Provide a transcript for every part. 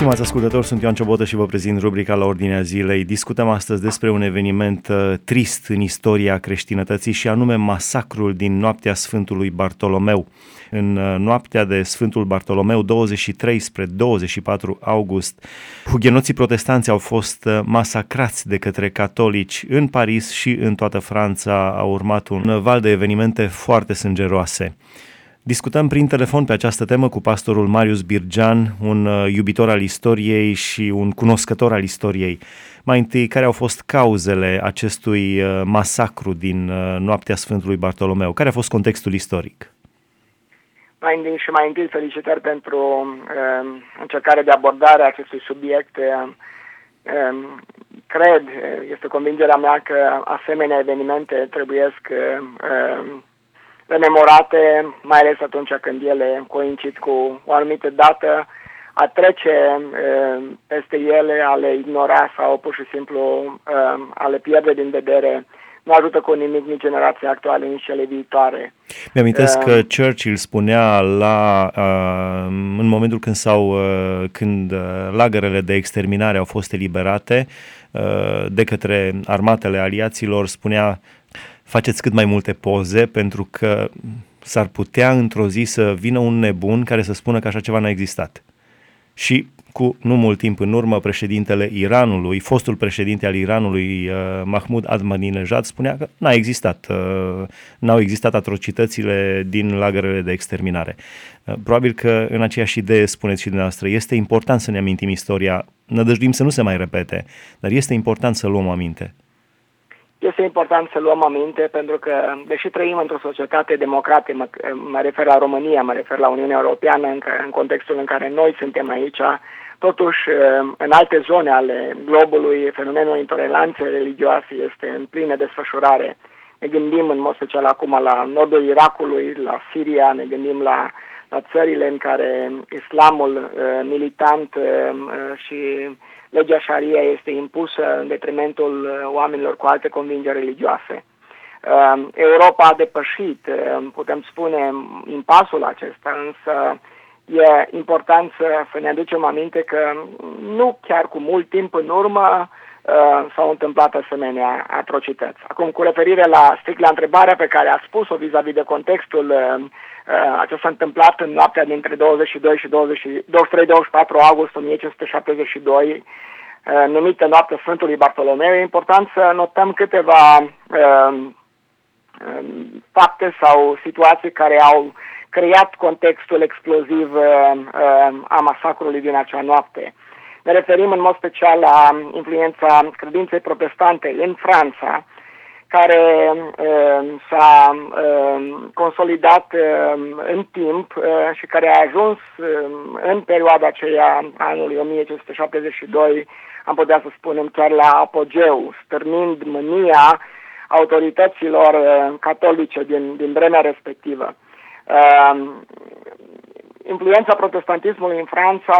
Stimați ascultători, sunt Ioan Ciobotă și vă prezint rubrica la ordinea zilei. Discutăm astăzi despre un eveniment uh, trist în istoria creștinătății și anume masacrul din noaptea Sfântului Bartolomeu. În uh, noaptea de Sfântul Bartolomeu, 23 spre 24 august, hugenoții protestanți au fost uh, masacrați de către catolici în Paris și în toată Franța. A urmat un val de evenimente foarte sângeroase. Discutăm prin telefon pe această temă cu pastorul Marius Birgean, un uh, iubitor al istoriei și un cunoscător al istoriei. Mai întâi, care au fost cauzele acestui uh, masacru din uh, noaptea Sfântului Bartolomeu? Care a fost contextul istoric? Mai întâi și mai întâi felicitări pentru uh, încercarea de abordare a acestui subiect. Uh, cred, este convingerea mea că asemenea evenimente trebuie uh, rememorate, mai ales atunci când ele coincid cu o anumită dată, a trece peste ele, a le ignora sau pur și simplu a le pierde din vedere nu ajută cu nimic nici generația actuală, nici cele viitoare. Mi-amintesc uh, că Churchill spunea la, uh, în momentul când, s-au, uh, când uh, lagărele de exterminare au fost eliberate uh, de către armatele aliaților, spunea faceți cât mai multe poze pentru că s-ar putea într-o zi să vină un nebun care să spună că așa ceva n-a existat. Și cu nu mult timp în urmă, președintele Iranului, fostul președinte al Iranului, uh, Mahmoud Ahmadinejad, spunea că n-a existat, uh, n-au existat atrocitățile din lagărele de exterminare. Uh, probabil că în aceeași idee spuneți și dumneavoastră, este important să ne amintim istoria, nădăjduim să nu se mai repete, dar este important să luăm aminte. Este important să luăm aminte pentru că, deși trăim într-o societate democratică, mă, mă refer la România, mă refer la Uniunea Europeană, în, în contextul în care noi suntem aici, totuși în alte zone ale globului, fenomenul intoleranței religioase este în plină desfășurare. Ne gândim în mod special acum la nordul Irakului, la Siria, ne gândim la, la țările în care islamul uh, militant uh, și legea Sharia este impusă în detrimentul uh, oamenilor cu alte convingeri religioase. Uh, Europa a depășit, uh, putem spune, impasul acesta, însă e important să, să ne aducem aminte că nu chiar cu mult timp în urmă s-au întâmplat asemenea atrocități. Acum, cu referire la strict la întrebarea pe care a spus-o vis-a-vis de contextul Uh, ce s-a întâmplat în noaptea dintre 22 și 23-24 august 1572, uh, numită Noaptea Sfântului Bartolomeu, e important să notăm câteva uh, fapte sau situații care au creat contextul exploziv a masacrului din acea noapte. Ne referim în mod special la influența credinței protestante în Franța, care uh, s-a uh, consolidat uh, în timp uh, și care a ajuns uh, în perioada aceea anului 1572, am putea să spunem chiar la apogeu, stârnind mânia autorităților uh, catolice din, din vremea respectivă. Uh, influența protestantismului în Franța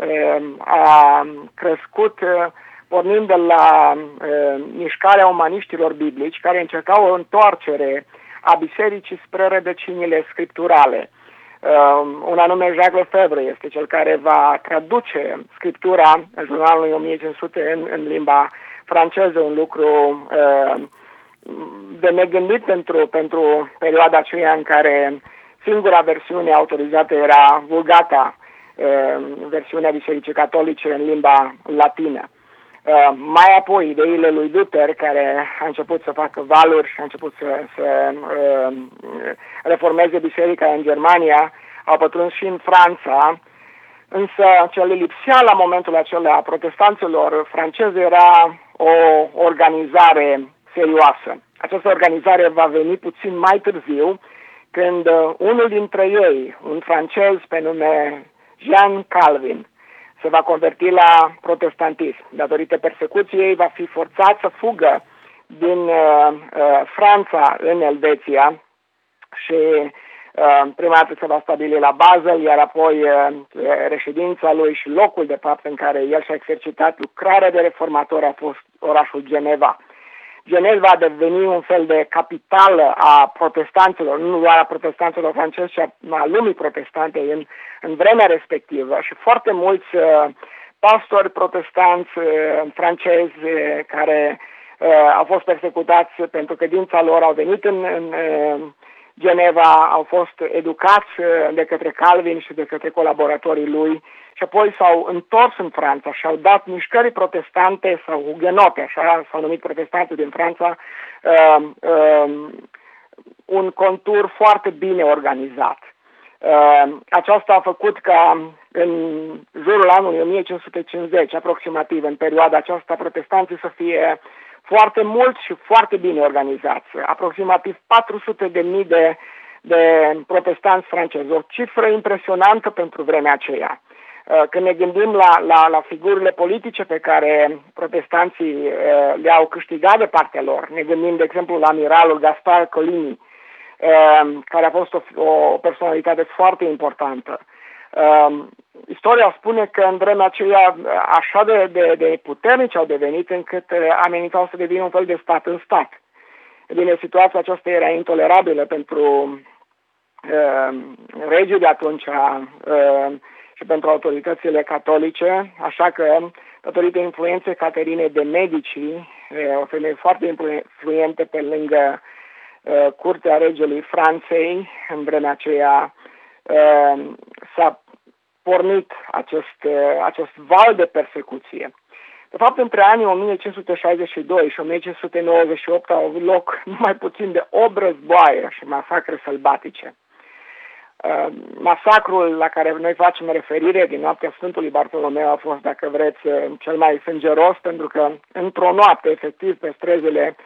uh, a crescut uh, pornind de la uh, mișcarea umaniștilor biblici care încercau o întoarcere a bisericii spre rădăcinile scripturale. Uh, un anume Jacques Lefebvre este cel care va traduce scriptura în jurnalul 1500 în, în limba franceză, un lucru uh, de negândit pentru, pentru perioada aceea în care singura versiune autorizată era Vulgata, uh, versiunea Bisericii Catolice în limba latină. Uh, mai apoi, ideile lui Luther, care a început să facă valuri și a început să, să uh, reformeze biserica în Germania, au pătruns și în Franța, însă ce le lipsea la momentul acela a protestanților francezi era o organizare serioasă. Această organizare va veni puțin mai târziu, când uh, unul dintre ei, un francez pe nume Jean Calvin, se va converti la protestantism. Datorită persecuției va fi forțat să fugă din uh, uh, Franța în Elveția și uh, prima dată se va stabili la Basel, iar apoi uh, reședința lui și locul de fapt în care el și-a exercitat lucrarea de reformator a fost orașul Geneva. Geneva a deveni un fel de capitală a protestanților, nu doar a protestanților francezi, ci a lumii protestante în, în vremea respectivă. Și foarte mulți uh, pastori protestanți uh, francezi uh, care uh, au fost persecutați pentru credința lor, au venit în, în uh, Geneva, au fost educați uh, de către Calvin și de către colaboratorii lui și apoi s-au întors în Franța și au dat mișcării protestante sau hugenote, așa s-au numit protestante din Franța, uh, uh, un contur foarte bine organizat. Uh, aceasta a făcut ca în jurul anului 1550, aproximativ, în perioada aceasta, protestanții să fie foarte mulți și foarte bine organizați. Aproximativ 400 de mii de, de protestanți francezi, o cifră impresionantă pentru vremea aceea. Uh, când ne gândim la, la, la figurile politice pe care protestanții uh, le-au câștigat de partea lor, ne gândim, de exemplu, la amiralul Gaspar Colini, uh, care a fost o, o personalitate foarte importantă. Istoria spune că în vremea aceea așa de, de, de puternici au devenit încât amenințau să devină un fel de stat în stat. E bine, situația aceasta era intolerabilă pentru uh, regii de atunci, uh, și pentru autoritățile catolice, așa că, datorită influenței Caterinei de Medici, o femeie foarte influentă pe lângă uh, curtea regelui Franței, în vremea aceea uh, s-a pornit acest, uh, acest val de persecuție. De fapt, între anii 1562 și 1598 au avut loc numai puțin de 8 războaie și masacre sălbatice. Uh, masacrul la care noi facem referire din noaptea Sfântului Bartolomeu a fost, dacă vreți, uh, cel mai sângeros, pentru că într-o noapte, efectiv, pe străzile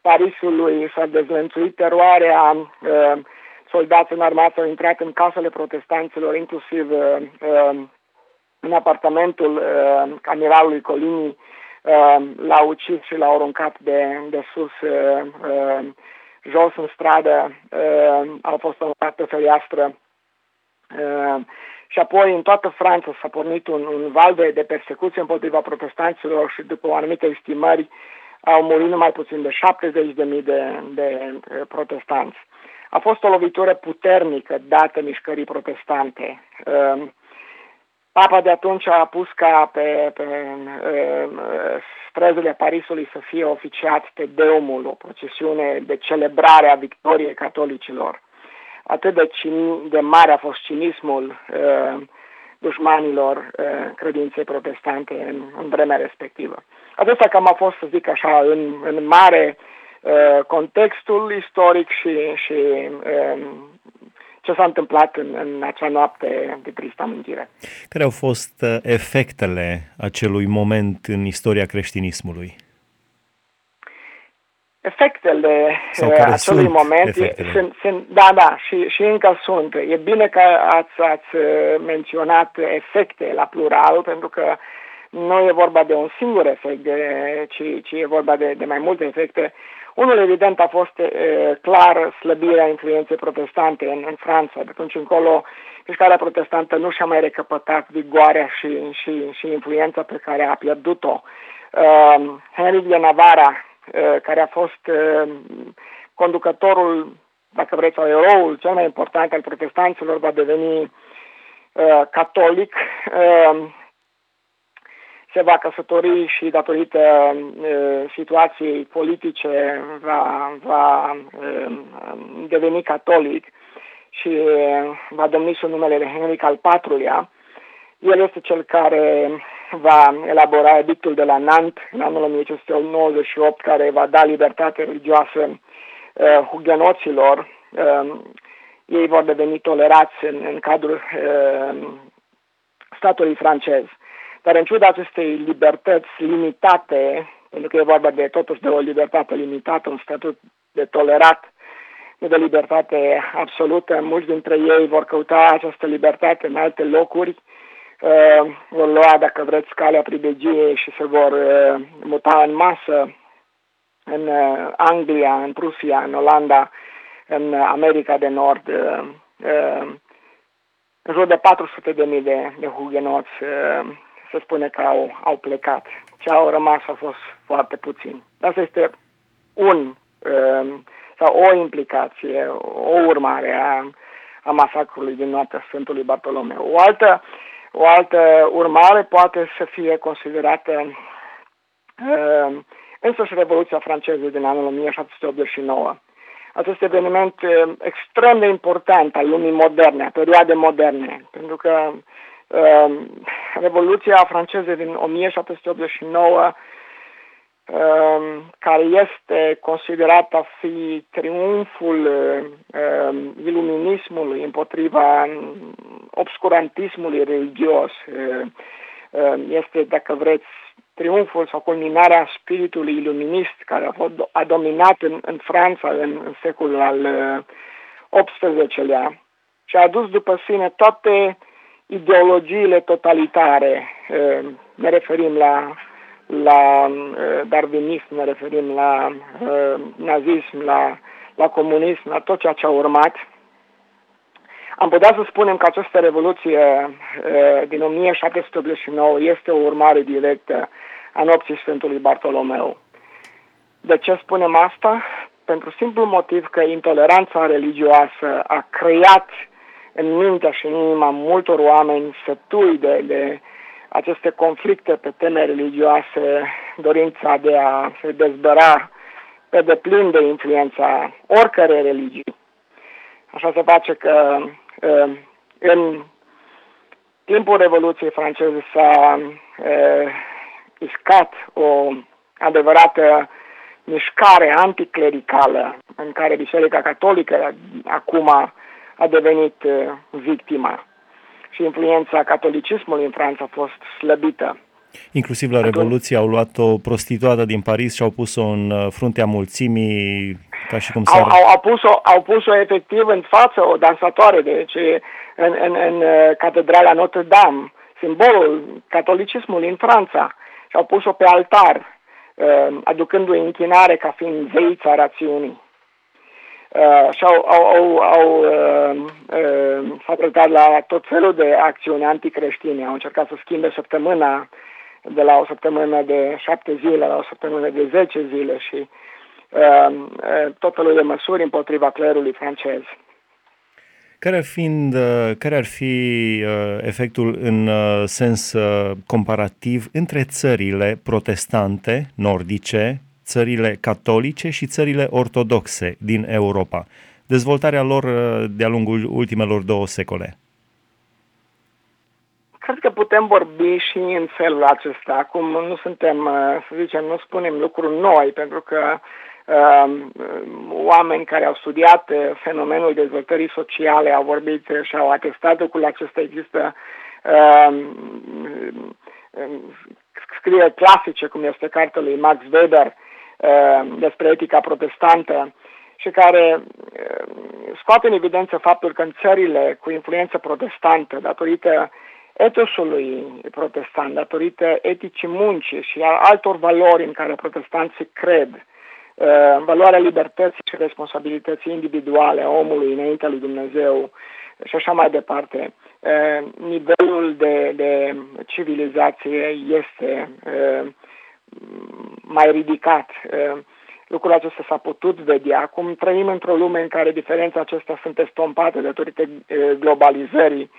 Parisului s-a dezlănțuit teroarea, uh, soldați în armată au intrat în casele protestanților, inclusiv în apartamentul cameralului Colini, l-au ucis și l-au aruncat de, de sus jos în stradă, au fost aruncat pe fereastră. Uh, și apoi în toată Franța s-a pornit un, un val de, de persecuție împotriva protestanților și după anumite estimări au murit numai puțin de 70.000 de, de, de protestanți. A fost o lovitură puternică dată mișcării protestante. Uh, Papa de atunci a pus ca pe, pe uh, străzile Parisului să fie oficiat pe Deumul, o procesiune de celebrare a victoriei catolicilor atât de, cin, de mare a fost cinismul uh, dușmanilor uh, credinței protestante în, în vremea respectivă. Acesta cam a fost, să zic așa, în, în mare uh, contextul istoric și, și uh, ce s-a întâmplat în, în acea noapte de tristă amintire. Care au fost uh, efectele acelui moment în istoria creștinismului? Efectele Sau care acelui sunt moment efectele. Sunt, sunt, da, da, și, și încă sunt. E bine că ați, ați menționat efecte la plural, pentru că nu e vorba de un singur efect, de, ci, ci e vorba de, de mai multe efecte. Unul evident a fost e, clar slăbirea influenței protestante în, în Franța. De atunci încolo, mișcarea protestantă nu și-a mai recăpătat vigoarea și, și, și influența pe care a pierdut-o. Uh, Henry de Navarra, Uh, care a fost uh, conducătorul, dacă vreți, sau eroul cel mai important al protestanților, va deveni uh, catolic, se va căsători și datorită situației politice va, va deveni catolic și va domni sub numele de Henric al IV-lea. El este cel care va elabora edictul de la Nant în anul 1598 care va da libertate religioasă uh, hugenoților. Uh, ei vor deveni tolerați în, în cadrul uh, statului francez. Dar în ciuda acestei libertăți limitate, pentru că e vorba de totuși de o libertate limitată, un statut de tolerat, nu de libertate absolută, mulți dintre ei vor căuta această libertate în alte locuri, uh, vor lua, dacă vreți, calea pribegiei și se vor uh, muta în masă în uh, Anglia, în Prusia, în Olanda, în America de Nord. Uh, uh, în jur de 400 de mii de, de hugenoți uh, se spune că au, au plecat. Ce au rămas a fost foarte puțin. Asta este un sau o implicație, o urmare a, a masacrului din noaptea Sfântului Bartolomeu. O altă, o altă urmare poate să fie considerată uh, însăși Revoluția franceză din anul 1789. Acest eveniment uh, extrem de important al lumii moderne, a perioade moderne, pentru că uh, Revoluția franceză din 1789 Um, care este considerat a fi triumful um, iluminismului împotriva obscurantismului religios. Um, este, dacă vreți, triumful sau culminarea spiritului iluminist care a, fost, a dominat în, în Franța în, în secolul al XVIII-lea uh, și a adus după sine toate ideologiile totalitare. Ne referim la la uh, darwinism, ne referim la uh, nazism, la, la comunism, la tot ceea ce a urmat. Am putea să spunem că această revoluție uh, din 1789 este o urmare directă a nopții Sfântului Bartolomeu. De ce spunem asta? Pentru simplu motiv că intoleranța religioasă a creat în mintea și în inima multor oameni sătui de, de aceste conflicte pe teme religioase, dorința de a se dezbăra pe deplin de influența oricărei religii. Așa se face că ă, în timpul Revoluției franceze s-a ă, iscat o adevărată mișcare anticlericală în care Biserica Catolică acum a devenit ă, victima și influența catolicismului în Franța a fost slăbită. Inclusiv la Revoluție au luat o prostituată din Paris și au pus-o în uh, fruntea mulțimii, ca și cum s-ar... Au, au, au, pus-o, au pus-o efectiv în față, o dansatoare, deci în, în, în uh, catedrala Notre-Dame, simbolul catolicismului în Franța, și au pus-o pe altar, uh, aducându-i închinare ca fiind zeița rațiunii uh, și au, au, au, au uh, uh, facultat la tot felul de acțiuni anticreștine. Au încercat să schimbe săptămâna de la o săptămână de șapte zile la o săptămână de zece zile și uh, uh, tot felul de măsuri împotriva clerului francez. Care ar, fiind, uh, care ar fi uh, efectul în uh, sens comparativ între țările protestante nordice țările catolice și țările ortodoxe din Europa, dezvoltarea lor uh, de-a lungul ultimelor două secole? Cred că putem vorbi și în felul acesta. Acum nu suntem, uh, să zicem, nu spunem lucruri noi, pentru că uh, oameni care au studiat uh, fenomenul dezvoltării sociale au vorbit și au atestat cu acesta. Există uh, scrie clasice, cum este cartea lui Max Weber, Uh, despre etica protestantă și care uh, scoate în evidență faptul că în țările cu influență protestantă, datorită etosului protestant, datorită eticii muncii și a altor valori în care protestanții cred, uh, valoarea libertății și responsabilității individuale a omului înaintea lui Dumnezeu și așa mai departe, nivelul de, de civilizație este mai ridicat. Lucrul acesta s-a putut vedea. Acum trăim într-o lume în care diferența acestea sunt estompate datorită globalizării,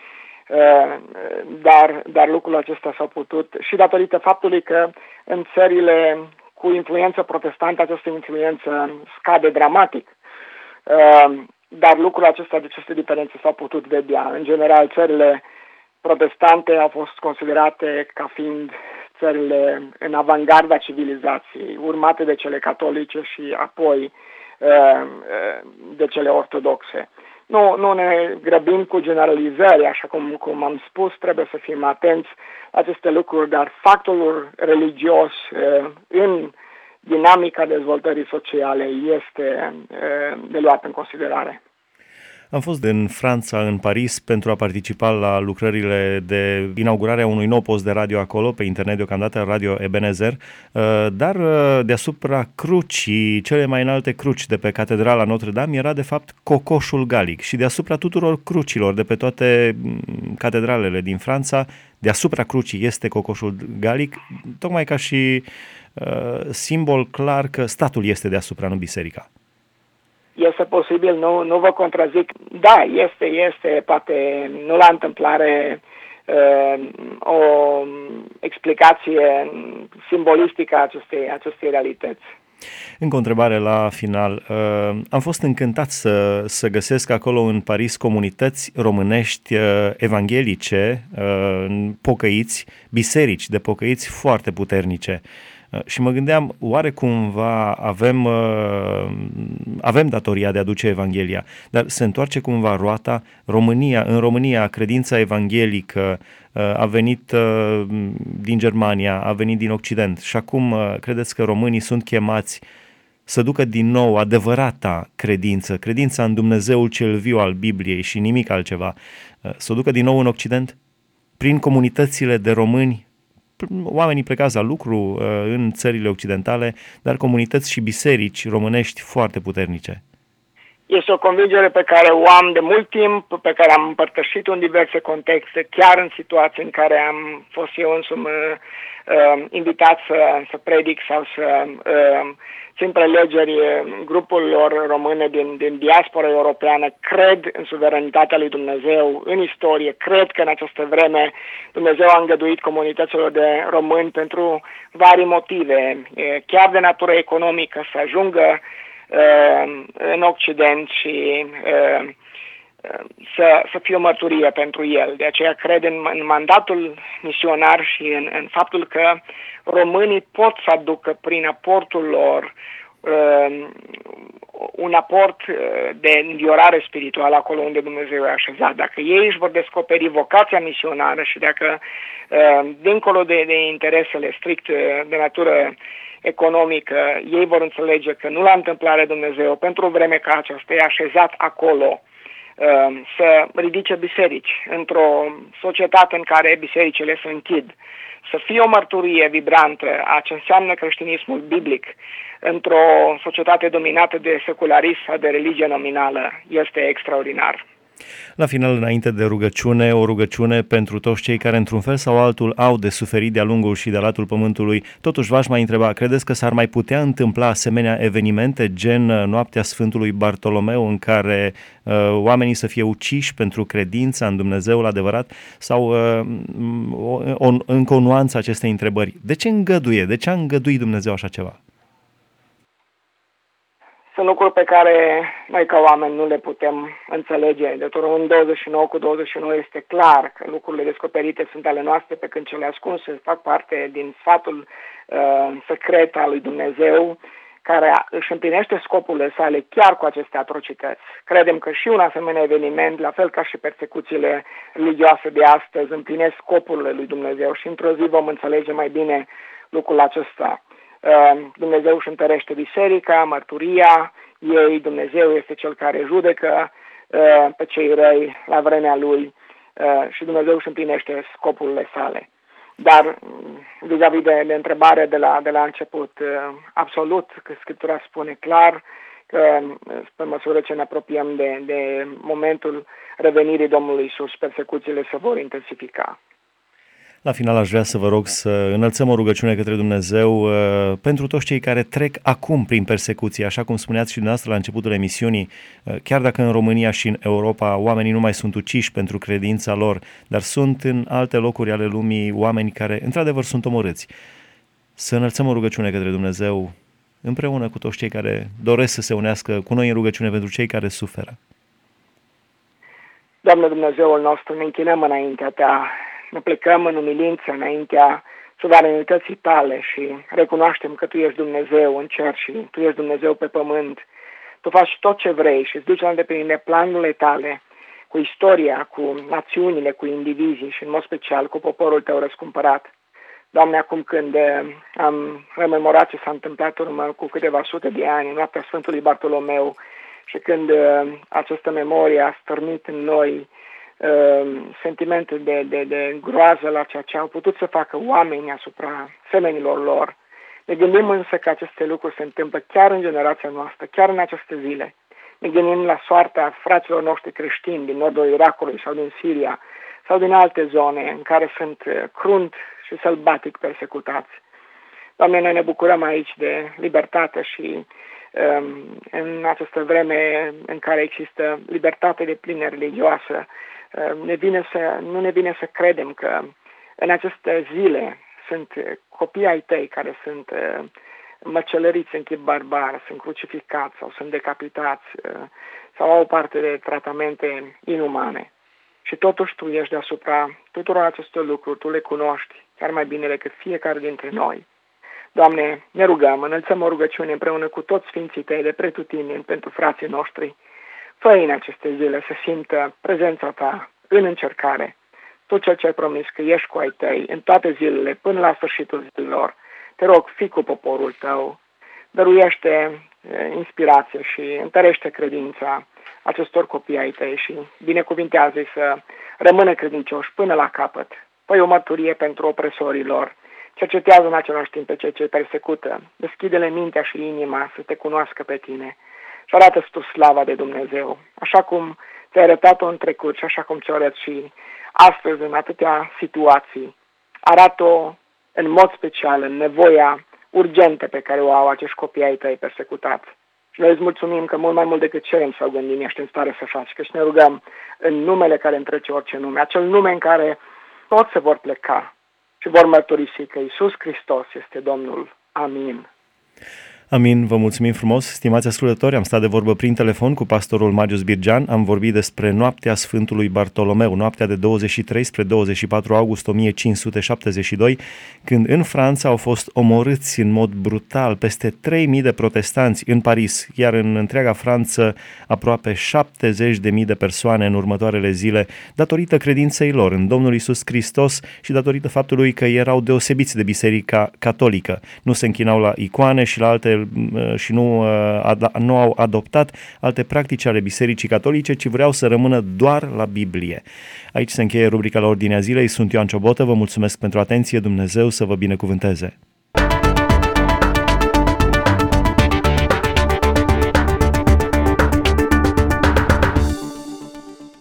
dar, dar lucrul acesta s-a putut și datorită faptului că în țările cu influență protestantă această influență scade dramatic. Dar lucrul acesta, de aceste diferențe s-au putut vedea. În general, țările protestante au fost considerate ca fiind țările în avangarda civilizației, urmate de cele catolice și apoi uh, uh, de cele ortodoxe. Nu, nu ne grăbim cu generalizări, așa cum, cum am spus, trebuie să fim atenți la aceste lucruri, dar factorul religios uh, în dinamica dezvoltării sociale este de luat în considerare. Am fost în Franța, în Paris, pentru a participa la lucrările de inaugurare a unui nou post de radio acolo, pe internet deocamdată, Radio Ebenezer, uh, dar uh, deasupra crucii, cele mai înalte cruci de pe Catedrala Notre-Dame, era de fapt cocoșul galic și deasupra tuturor crucilor de pe toate mm, catedralele din Franța, deasupra crucii este cocoșul galic, tocmai ca și simbol clar că statul este deasupra, nu biserica. Este posibil, nu, nu vă contrazic. Da, este, este, poate nu la întâmplare o explicație simbolistică a acestei, acestei realități. Încă o întrebare la final. Uh, am fost încântat să, să găsesc acolo în Paris comunități românești uh, evanghelice, uh, pocăiți, biserici de pocăiți foarte puternice. Uh, și mă gândeam, oare cumva avem, uh, avem datoria de a duce Evanghelia, dar se întoarce cumva roata România, în România credința evanghelică uh, a venit din Germania, a venit din Occident și acum credeți că românii sunt chemați să ducă din nou adevărata credință, credința în Dumnezeul cel viu al Bibliei și nimic altceva, să o ducă din nou în Occident? Prin comunitățile de români oamenii plecați la lucru uh, în țările occidentale, dar comunități și biserici românești foarte puternice. Este o convingere pe care o am de mult timp, pe care am împărtășit-o în diverse contexte, chiar în situații în care am fost eu însumi uh, uh invitat să, să predic sau să uh, țin prelegeri grupurilor române din, din diaspora europeană, cred în suveranitatea lui Dumnezeu, în istorie, cred că în această vreme Dumnezeu a îngăduit comunităților de români pentru vari motive, chiar de natură economică, să ajungă în Occident și să, să fie o mărturie pentru el. De aceea cred în, în mandatul misionar și în, în faptul că românii pot să aducă prin aportul lor uh, un aport uh, de înviorare spirituală acolo unde Dumnezeu e așezat. Dacă ei își vor descoperi vocația misionară și dacă, uh, dincolo de, de interesele strict uh, de natură economică, ei vor înțelege că nu la întâmplare Dumnezeu, pentru o vreme ca aceasta, e așezat acolo uh, să ridice biserici într-o societate în care bisericile se închid, să fie o mărturie vibrantă a ce înseamnă creștinismul biblic într-o societate dominată de secularism sau de religie nominală este extraordinar. La final, înainte de rugăciune, o rugăciune pentru toți cei care, într-un fel sau altul, au de suferit de-a lungul și de-a latul pământului. Totuși, v-aș mai întreba, credeți că s-ar mai putea întâmpla asemenea evenimente, gen uh, noaptea Sfântului Bartolomeu, în care uh, oamenii să fie uciși pentru credința în Dumnezeul adevărat? Sau uh, o, o, încă o nuanță acestei întrebări. De ce îngăduie? De ce a îngăduit Dumnezeu așa ceva? Sunt lucruri pe care noi ca oameni nu le putem înțelege. De un 29 cu 29 este clar că lucrurile descoperite sunt ale noastre, pe când cele ascunse fac parte din sfatul uh, secret al lui Dumnezeu, care își împlinește scopurile sale chiar cu aceste atrocități. Credem că și un asemenea eveniment, la fel ca și persecuțiile religioase de astăzi, împlinesc scopurile lui Dumnezeu și într-o zi vom înțelege mai bine lucrul acesta. Ehm, Dumnezeu își întărește biserica, mărturia ei, Dumnezeu este cel care judecă ehm, pe cei răi la vremea lui ehm, și Dumnezeu își împlinește scopurile sale. Dar vis-a-vis de, de întrebare de la, de la început, absolut, că Scriptura spune clar că pe măsură ce ne apropiem de, de momentul revenirii Domnului Isus, persecuțiile se vor intensifica. La final aș vrea să vă rog să înălțăm o rugăciune către Dumnezeu uh, pentru toți cei care trec acum prin persecuție, așa cum spuneați și dumneavoastră la începutul emisiunii, uh, chiar dacă în România și în Europa oamenii nu mai sunt uciși pentru credința lor, dar sunt în alte locuri ale lumii oameni care într-adevăr sunt omorâți. Să înălțăm o rugăciune către Dumnezeu împreună cu toți cei care doresc să se unească cu noi în rugăciune pentru cei care suferă. Doamne Dumnezeul nostru, ne închinăm înaintea Ta ne plecăm în umilință înaintea suveranității tale și recunoaștem că tu ești Dumnezeu în cer și tu ești Dumnezeu pe pământ. Tu faci tot ce vrei și îți duci la îndeplinire planurile tale cu istoria, cu națiunile, cu indivizii și în mod special cu poporul tău răscumpărat. Doamne, acum când eh, am rememorat ce s-a întâmplat urmă cu câteva sute de ani, în noaptea Sfântului Bartolomeu, și când eh, această memorie a stârnit în noi Ehm, sentimente de, de, de groază la ceea ce au putut să facă oamenii asupra semenilor lor. Ne gândim însă că aceste lucruri se întâmplă chiar în generația noastră, chiar în aceste zile. Ne gândim la soarta fraților noștri creștini din nordul Irakului sau din Siria sau din alte zone în care sunt eh, crunt și sălbatic persecutați. Doamne, noi ne bucurăm aici de libertate și um, în această vreme în care există libertate de plină religioasă, um, ne vine să, nu ne vine să credem că în aceste zile sunt copii ai tăi care sunt uh, măcelăriți în chip barbar, sunt crucificați sau sunt decapitați uh, sau au parte de tratamente inumane. Și totuși tu ești deasupra tuturor acestor lucruri, tu le cunoști chiar mai bine decât fiecare dintre noi. Doamne, ne rugăm, înălțăm o rugăciune împreună cu toți Sfinții Tăi de pretutineni pentru frații noștri. Fă în aceste zile să simtă prezența Ta în încercare. Tu cel ce ai promis că ești cu ai Tăi în toate zilele până la sfârșitul zilelor, te rog, fi cu poporul Tău, dăruiește inspirație și întărește credința acestor copii ai Tăi și binecuvintează să rămână credincioși până la capăt. Păi o mărturie pentru opresorilor, cercetează în același timp pe cei ce persecută, deschide-le mintea și inima să te cunoască pe tine și arată tu slava de Dumnezeu, așa cum ți-ai arătat-o în trecut și așa cum ți-o arăt și astăzi în atâtea situații. Arată-o în mod special în nevoia urgentă pe care o au acești copii ai tăi persecutați. Și noi îți mulțumim că mult mai mult decât cerem sau gândim, ești în stare să faci, că și ne rugăm în numele care întrece orice nume, acel nume în care toți se vor pleca și vor mărturisi că Isus Hristos este Domnul. Amin. Amin, vă mulțumim frumos. Stimați ascultători, am stat de vorbă prin telefon cu pastorul Magius Birgean, am vorbit despre noaptea Sfântului Bartolomeu, noaptea de 23 spre 24 august 1572, când în Franța au fost omorâți în mod brutal peste 3000 de protestanți în Paris, iar în întreaga Franță aproape 70.000 de persoane în următoarele zile, datorită credinței lor în Domnul Isus Hristos și datorită faptului că erau deosebiți de Biserica Catolică. Nu se închinau la icoane și la alte Uh, și nu, uh, nu au adoptat alte practici ale Bisericii Catolice, ci vreau să rămână doar la Biblie. Aici se încheie rubrica la Ordinea Zilei. Sunt Ioan Ciobotă, vă mulțumesc pentru atenție, Dumnezeu să vă binecuvânteze.